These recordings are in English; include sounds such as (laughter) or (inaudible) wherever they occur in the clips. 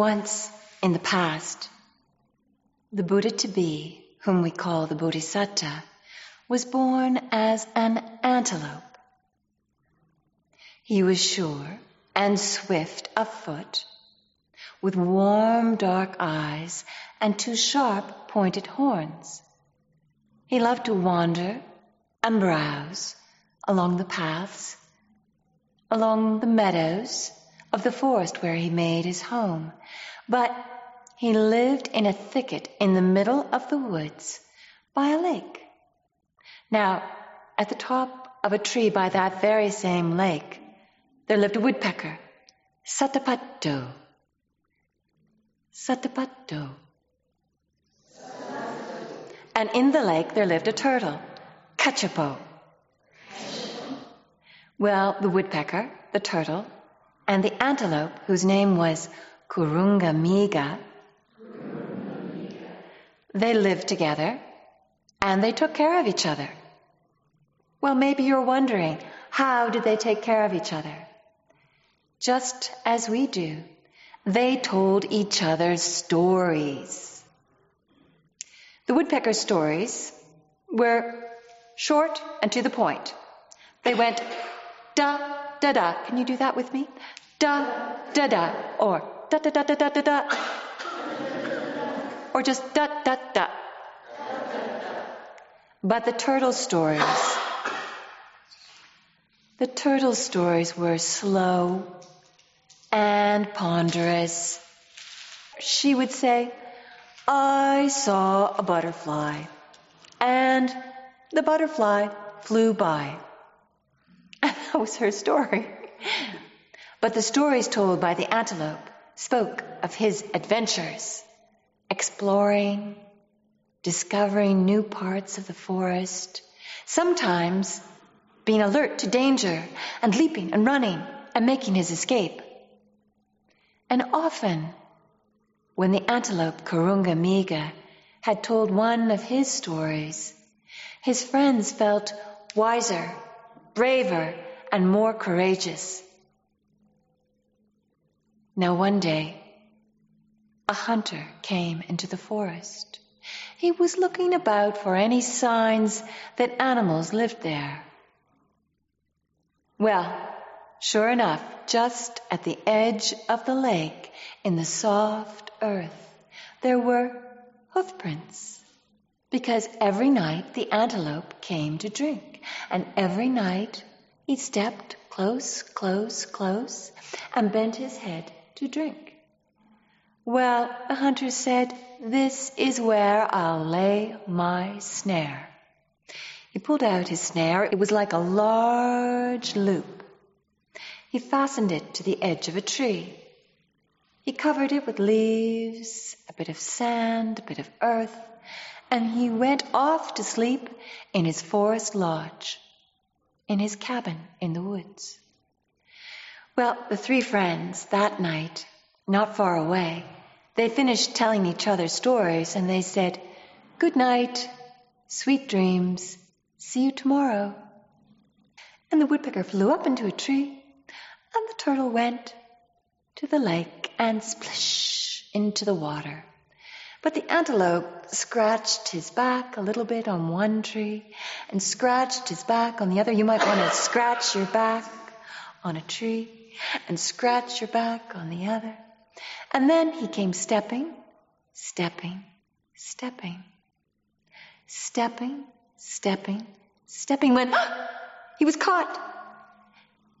Once in the past, the Buddha to be, whom we call the Bodhisatta, was born as an antelope. He was sure and swift of foot, with warm dark eyes and two sharp pointed horns. He loved to wander and browse along the paths, along the meadows of the forest where he made his home, but he lived in a thicket in the middle of the woods by a lake. Now, at the top of a tree by that very same lake, there lived a woodpecker, Satapatto. Satapatto. And in the lake there lived a turtle, Kachapo. Well, the woodpecker, the turtle, and the antelope, whose name was Kurunga Kurungamiga, they lived together and they took care of each other. Well, maybe you're wondering, how did they take care of each other? Just as we do. They told each other stories. The woodpecker stories were short and to the point. They went da da da. Can you do that with me? Da da da. Or da da da da da da da. Or just da da da. But the turtle stories, the turtle stories were slow and ponderous. She would say, I saw a butterfly, and the butterfly flew by. And (laughs) that was her story. But the stories told by the antelope spoke of his adventures, exploring, discovering new parts of the forest, sometimes being alert to danger and leaping and running and making his escape. And often, when the antelope Kurungamiga had told one of his stories, his friends felt wiser, braver, and more courageous. Now one day, a hunter came into the forest. He was looking about for any signs that animals lived there. Well, sure enough, just at the edge of the lake, in the soft earth, there were hoofprints. Because every night the antelope came to drink, and every night he stepped close, close, close, and bent his head to drink. Well, the hunter said, This is where I'll lay my snare. He pulled out his snare. It was like a large loop. He fastened it to the edge of a tree. He covered it with leaves, a bit of sand, a bit of earth, and he went off to sleep in his forest lodge in his cabin in the woods. Well, the three friends that night, not far away, they finished telling each other stories and they said, Good night, sweet dreams, see you tomorrow. And the woodpecker flew up into a tree, and the turtle went to the lake and splish into the water. But the antelope scratched his back a little bit on one tree and scratched his back on the other. You might want to scratch your back on a tree and scratch your back on the other. And then he came stepping, stepping, stepping, stepping, stepping, stepping when (gasps) he was caught.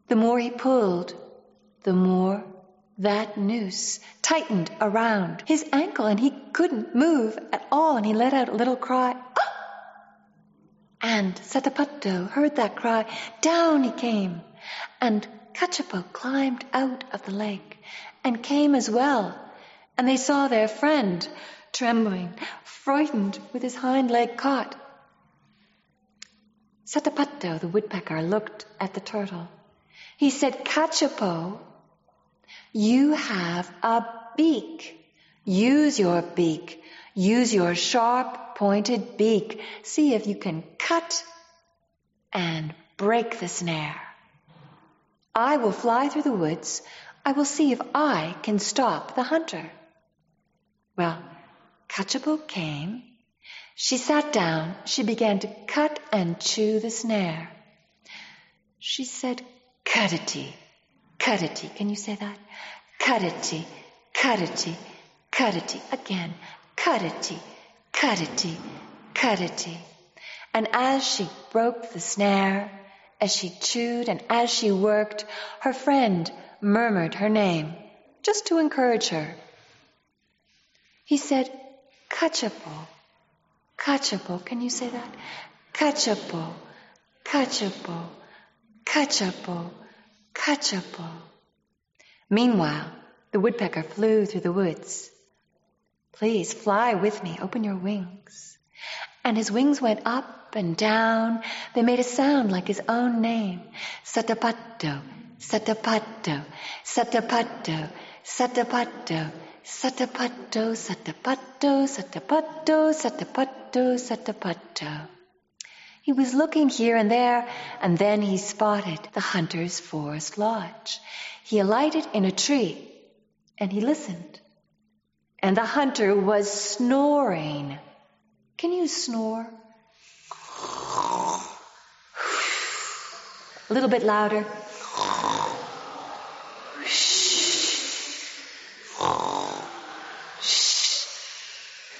The more he pulled, the more that noose tightened around his ankle and he couldn't move at all and he let out a little cry. Ah! (gasps) And Satapatto heard that cry. Down he came. And Kachapo climbed out of the lake and came as well. And they saw their friend trembling, frightened with his hind leg caught. Satapatto, the woodpecker, looked at the turtle. He said, Kachapo, you have a beak. Use your beak. Use your sharp pointed beak. See if you can cut and break the snare. I will fly through the woods I will see if I can stop the hunter. Well, Kachapo came. She sat down. She began to cut and chew the snare. She said, Cutity, cutity. Can you say that? Cutity, cutity, cutity. Again, cutity, cutity, cutity. And as she broke the snare, as she chewed and as she worked, her friend murmured her name, just to encourage her. He said, Kachapo, Kachapo. Can you say that? Kachapo, Kachapo, Kachapo, Kachapo. Meanwhile, the woodpecker flew through the woods. Please fly with me, open your wings. And his wings went up and down. They made a sound like his own name. Satapato, Satapato, Satapato, Satapato, Satapato, Satapato, Satapato, Satapato, Satapato. He was looking here and there, and then he spotted the hunter's forest lodge. He alighted in a tree, and he listened. And the hunter was snoring. Can you snore? A little bit louder.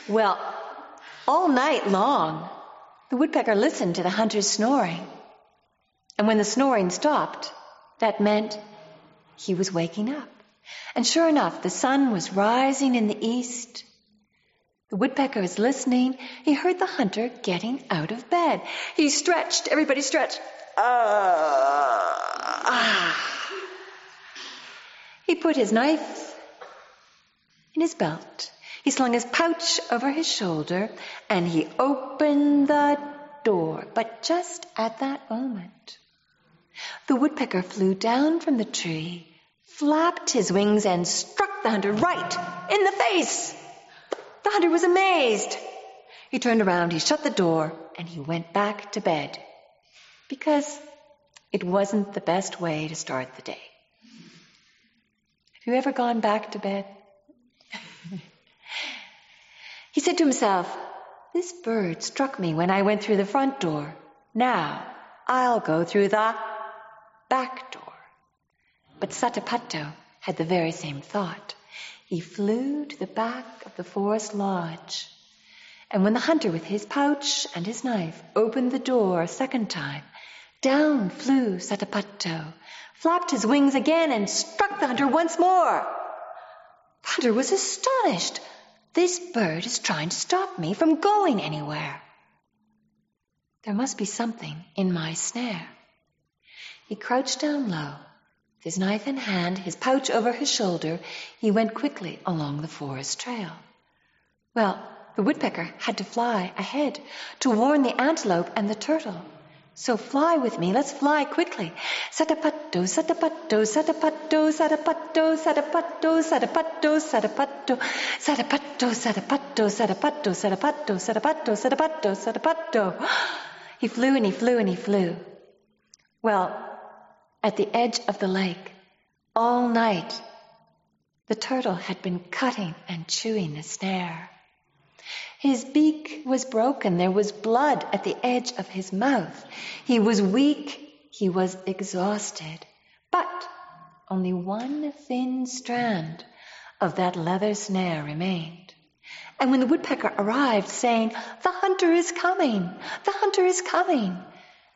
Well, all night long, the woodpecker listened to the hunter's snoring. And when the snoring stopped, that meant he was waking up. And sure enough, the sun was rising in the east. The woodpecker was listening. He heard the hunter getting out of bed. He stretched. Everybody stretched. Ah. ah. He put his knife in his belt. He slung his pouch over his shoulder and he opened the door. But just at that moment, the woodpecker flew down from the tree flapped his wings and struck the hunter right in the face. The hunter was amazed. He turned around, he shut the door, and he went back to bed because it wasn't the best way to start the day. Have you ever gone back to bed? (laughs) he said to himself, This bird struck me when I went through the front door. Now I'll go through the back door. But Satapato had the very same thought. He flew to the back of the forest lodge. And when the hunter with his pouch and his knife opened the door a second time, down flew Satapato, flapped his wings again, and struck the hunter once more. The hunter was astonished. This bird is trying to stop me from going anywhere. There must be something in my snare. He crouched down low his knife in hand, his pouch over his shoulder, he went quickly along the forest trail. Well, the woodpecker had to fly ahead to warn the antelope and the turtle. So fly with me, let's fly quickly. Satapato, satapato, satapato, satapato, satapato, satapato, satapato, satapato, satapato, satapato, satapato, satapato, satapato, satapato. He flew and he flew and he flew. Well, at the edge of the lake all night. The turtle had been cutting and chewing the snare. His beak was broken. There was blood at the edge of his mouth. He was weak. He was exhausted. But only one thin strand of that leather snare remained. And when the woodpecker arrived saying, The hunter is coming! The hunter is coming!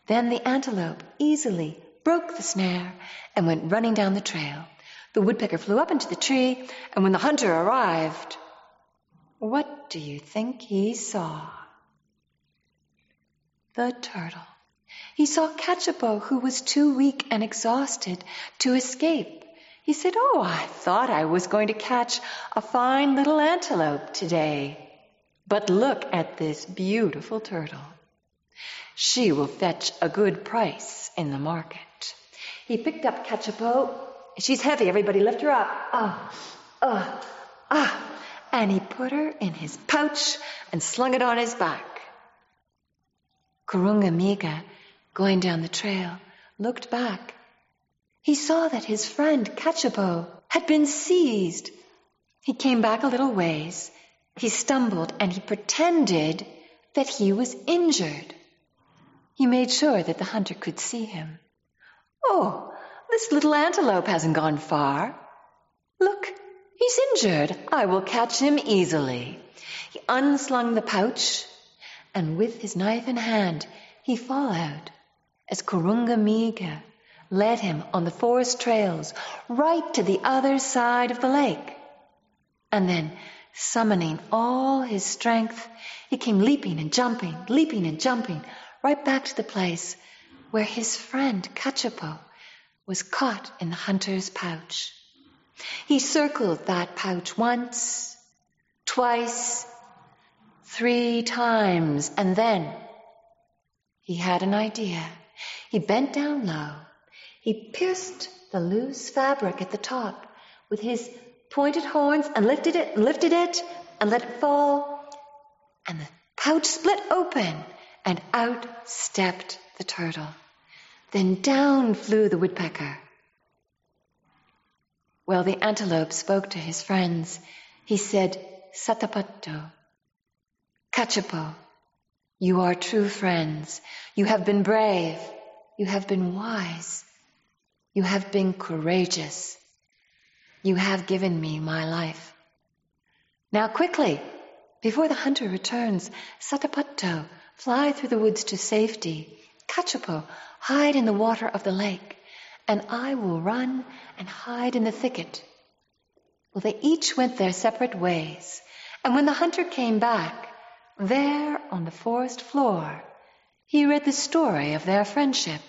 Then the antelope easily broke the snare, and went running down the trail. The woodpecker flew up into the tree, and when the hunter arrived, what do you think he saw? The turtle. He saw Kachapo, who was too weak and exhausted to escape. He said, Oh, I thought I was going to catch a fine little antelope today. But look at this beautiful turtle. She will fetch a good price in the market. He picked up Kachapo. She's heavy. Everybody lift her up. Ah, ah, ah. And he put her in his pouch and slung it on his back. Kurunga Miga, going down the trail, looked back he saw that his friend Kachapo had been seized. He came back a little ways. He stumbled and he pretended that he was injured. He made sure that the hunter could see him. Oh, this little antelope hasn't gone far. Look, he's injured. I will catch him easily. He unslung the pouch, and with his knife in hand, he followed as Kurunga Miga led him on the forest trails right to the other side of the lake. And then, summoning all his strength, he came leaping and jumping, leaping and jumping, right back to the place where his friend Kachapo was caught in the hunter's pouch. He circled that pouch once, twice, three times, and then he had an idea. He bent down low. He pierced the loose fabric at the top with his pointed horns and lifted it and lifted it and let it fall. And the pouch split open and out stepped the turtle. Then down flew the woodpecker. Well, the antelope spoke to his friends. He said, Satapatto, Kachapo, you are true friends. You have been brave. You have been wise. You have been courageous. You have given me my life. Now quickly, before the hunter returns, Satapatto, fly through the woods to safety. Kachapo, hide in the water of the lake, and I will run and hide in the thicket. Well, they each went their separate ways, and when the hunter came back, there on the forest floor, he read the story of their friendship.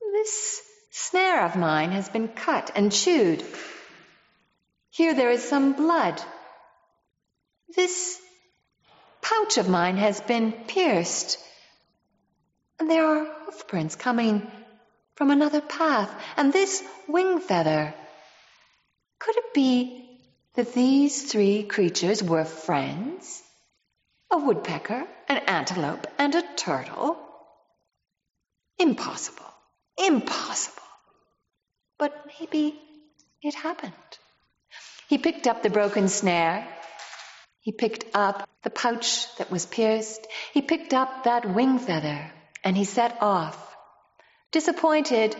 This snare of mine has been cut and chewed. Here there is some blood. This pouch of mine has been pierced. And there are hoofprints coming from another path. And this wing feather. Could it be that these three creatures were friends? a woodpecker, an antelope, and a turtle? Impossible. Impossible. But maybe it happened. He picked up the broken snare. He picked up the pouch that was pierced. He picked up that wing feather and he set off. Disappointed,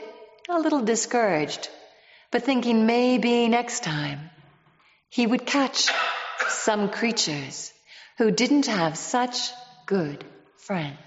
a little discouraged, but thinking maybe next time he would catch some creatures who didn't have such good friends.